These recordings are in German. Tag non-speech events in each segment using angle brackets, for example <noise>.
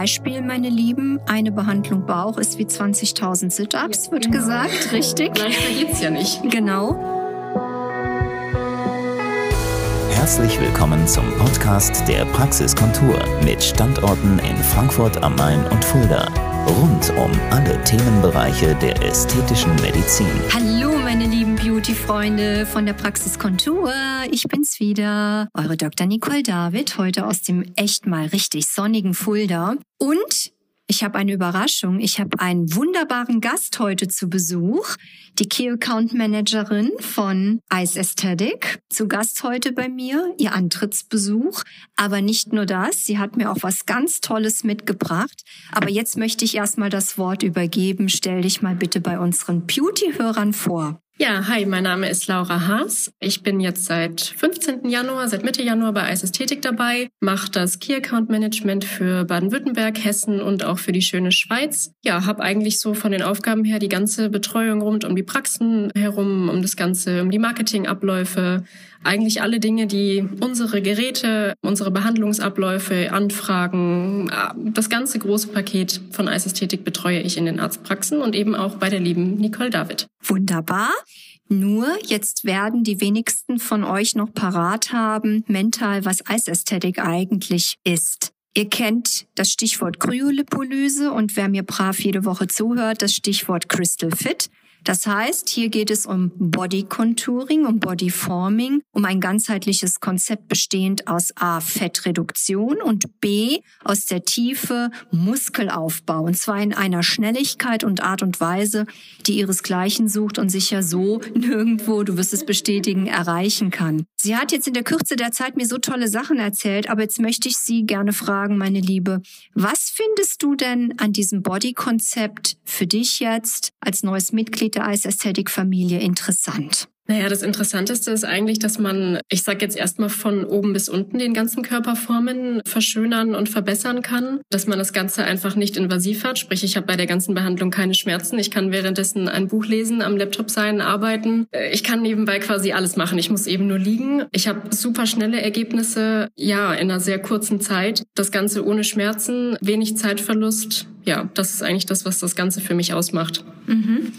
Beispiel, meine Lieben, eine Behandlung Bauch ist wie 20.000 Sit-Ups, wird gesagt, richtig? Leichter geht's ja nicht. Genau. Herzlich willkommen zum Podcast der Praxiskontur mit Standorten in Frankfurt am Main und Fulda. Rund um alle Themenbereiche der ästhetischen Medizin. Hallo, Beauty-Freunde von der Praxiskontur. Ich bin's wieder, eure Dr. Nicole David, heute aus dem echt mal richtig sonnigen Fulda. Und ich habe eine Überraschung. Ich habe einen wunderbaren Gast heute zu Besuch. Die Key Account Managerin von Ice Aesthetic. Zu Gast heute bei mir. Ihr Antrittsbesuch. Aber nicht nur das. Sie hat mir auch was ganz Tolles mitgebracht. Aber jetzt möchte ich erstmal das Wort übergeben. Stell dich mal bitte bei unseren Beauty-Hörern vor. Ja, hi, mein Name ist Laura Haas. Ich bin jetzt seit 15. Januar, seit Mitte Januar bei Eis Ästhetik dabei, mache das Key Account Management für Baden-Württemberg, Hessen und auch für die schöne Schweiz. Ja, habe eigentlich so von den Aufgaben her die ganze Betreuung rund um die Praxen herum, um das Ganze, um die Marketingabläufe, eigentlich alle Dinge, die unsere Geräte, unsere Behandlungsabläufe, Anfragen, das ganze große Paket von Eisästhetik betreue ich in den Arztpraxen und eben auch bei der lieben Nicole David. Wunderbar. Nur jetzt werden die wenigsten von euch noch parat haben, mental, was Eisästhetik eigentlich ist. Ihr kennt das Stichwort Kryolipolyse und wer mir brav jede Woche zuhört, das Stichwort Crystal Fit. Das heißt, hier geht es um Body Contouring, um Body Forming, um ein ganzheitliches Konzept bestehend aus A, Fettreduktion und B, aus der Tiefe Muskelaufbau. Und zwar in einer Schnelligkeit und Art und Weise, die ihresgleichen sucht und sich ja so <laughs> nirgendwo, du wirst es bestätigen, erreichen kann. Sie hat jetzt in der Kürze der Zeit mir so tolle Sachen erzählt, aber jetzt möchte ich Sie gerne fragen, meine Liebe, was findest du denn an diesem Body-Konzept für dich jetzt als neues Mitglied Mitglied der Ice Aesthetic Familie interessant? Naja, das Interessanteste ist eigentlich, dass man, ich sage jetzt erstmal von oben bis unten den ganzen Körperformen verschönern und verbessern kann. Dass man das Ganze einfach nicht invasiv hat. Sprich, ich habe bei der ganzen Behandlung keine Schmerzen. Ich kann währenddessen ein Buch lesen, am Laptop sein, arbeiten. Ich kann nebenbei quasi alles machen. Ich muss eben nur liegen. Ich habe super schnelle Ergebnisse, ja, in einer sehr kurzen Zeit. Das Ganze ohne Schmerzen, wenig Zeitverlust. Ja, das ist eigentlich das, was das Ganze für mich ausmacht. Mhm.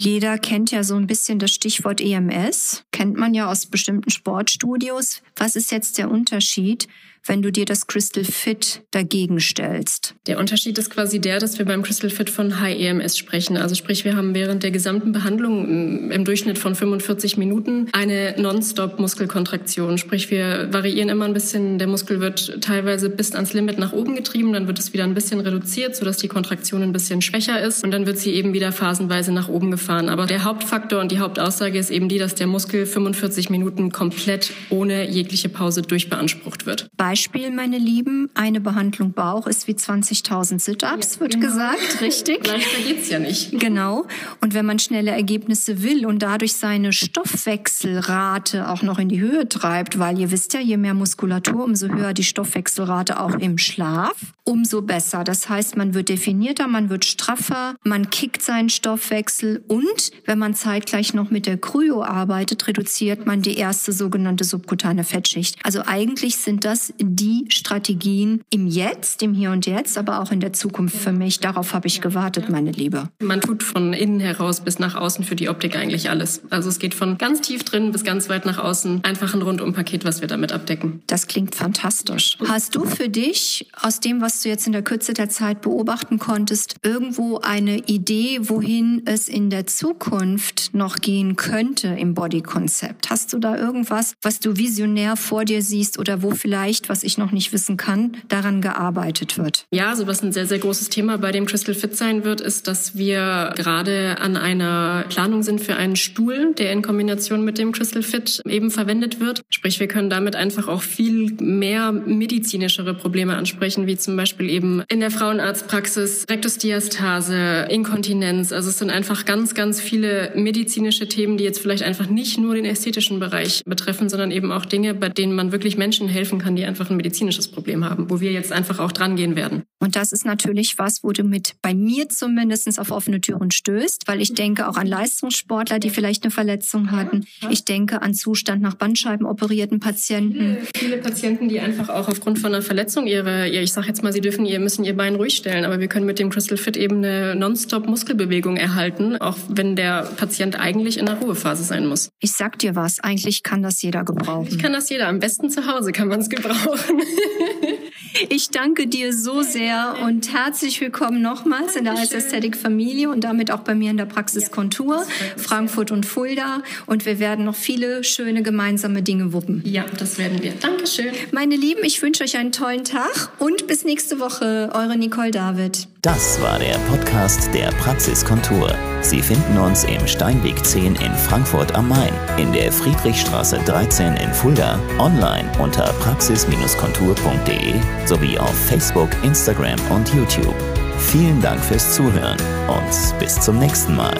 Jeder kennt ja so ein bisschen das Stichwort EMS, kennt man ja aus bestimmten Sportstudios. Was ist jetzt der Unterschied wenn du dir das Crystal Fit dagegen stellst? Der Unterschied ist quasi der, dass wir beim Crystal Fit von High EMS sprechen. Also sprich, wir haben während der gesamten Behandlung im Durchschnitt von 45 Minuten eine Non-Stop Muskelkontraktion. Sprich, wir variieren immer ein bisschen. Der Muskel wird teilweise bis ans Limit nach oben getrieben, dann wird es wieder ein bisschen reduziert, sodass die Kontraktion ein bisschen schwächer ist und dann wird sie eben wieder phasenweise nach oben gefahren. Aber der Hauptfaktor und die Hauptaussage ist eben die, dass der Muskel 45 Minuten komplett ohne jegliche Pause durchbeansprucht wird. Beispiel, meine Lieben, eine Behandlung Bauch ist wie 20.000 Sit-Ups, ja, wird genau. gesagt, richtig? Leichter geht's ja nicht. Genau. Und wenn man schnelle Ergebnisse will und dadurch seine Stoffwechselrate auch noch in die Höhe treibt, weil ihr wisst ja, je mehr Muskulatur, umso höher die Stoffwechselrate auch im Schlaf, umso besser. Das heißt, man wird definierter, man wird straffer, man kickt seinen Stoffwechsel und wenn man zeitgleich noch mit der Kryo arbeitet, reduziert man die erste sogenannte subkutane Fettschicht. Also eigentlich sind das die Strategien im Jetzt, im Hier und Jetzt, aber auch in der Zukunft für mich. Darauf habe ich gewartet, meine Liebe. Man tut von innen heraus bis nach außen für die Optik eigentlich alles. Also es geht von ganz tief drin bis ganz weit nach außen. Einfach ein Rundumpaket, was wir damit abdecken. Das klingt fantastisch. Hast du für dich aus dem, was du jetzt in der Kürze der Zeit beobachten konntest, irgendwo eine Idee, wohin es in der Zukunft noch gehen könnte im Bodykonzept? Hast du da irgendwas, was du visionär vor dir siehst oder wo vielleicht was ich noch nicht wissen kann, daran gearbeitet wird? Ja, also was ein sehr, sehr großes Thema bei dem Crystal Fit sein wird, ist, dass wir gerade an einer Planung sind für einen Stuhl, der in Kombination mit dem Crystal Fit eben verwendet wird. Sprich, wir können damit einfach auch viel mehr medizinischere Probleme ansprechen, wie zum Beispiel eben in der Frauenarztpraxis Rektusdiastase, Inkontinenz. Also es sind einfach ganz, ganz viele medizinische Themen, die jetzt vielleicht einfach nicht nur den ästhetischen Bereich betreffen, sondern eben auch Dinge, bei denen man wirklich Menschen helfen kann, die einfach einfach ein medizinisches Problem haben, wo wir jetzt einfach auch dran gehen werden. Und das ist natürlich was, wo du mit bei mir zumindest auf offene Türen stößt, weil ich denke auch an Leistungssportler, die vielleicht eine Verletzung hatten. Ich denke an Zustand nach Bandscheiben operierten Patienten. Viele, viele Patienten, die einfach auch aufgrund von einer Verletzung ihre, ich sag jetzt mal, sie dürfen, ihr müssen ihr Bein ruhig stellen, aber wir können mit dem Crystal Fit eben eine nonstop Muskelbewegung erhalten, auch wenn der Patient eigentlich in der Ruhephase sein muss. Ich sag dir was, eigentlich kann das jeder gebrauchen. Ich kann das jeder. Am besten zu Hause kann man es gebrauchen. <laughs> Ich danke dir so sehr und herzlich willkommen nochmals in der Ästhetik-Familie und damit auch bei mir in der Praxis Kontur, Frankfurt und Fulda. Und wir werden noch viele schöne gemeinsame Dinge wuppen. Ja, das werden wir. Dankeschön. Meine Lieben, ich wünsche euch einen tollen Tag und bis nächste Woche. Eure Nicole David. Das war der Podcast der Praxiskontur. Sie finden uns im Steinweg 10 in Frankfurt am Main, in der Friedrichstraße 13 in Fulda, online unter praxis-kontur.de sowie auf Facebook, Instagram und YouTube. Vielen Dank fürs Zuhören und bis zum nächsten Mal.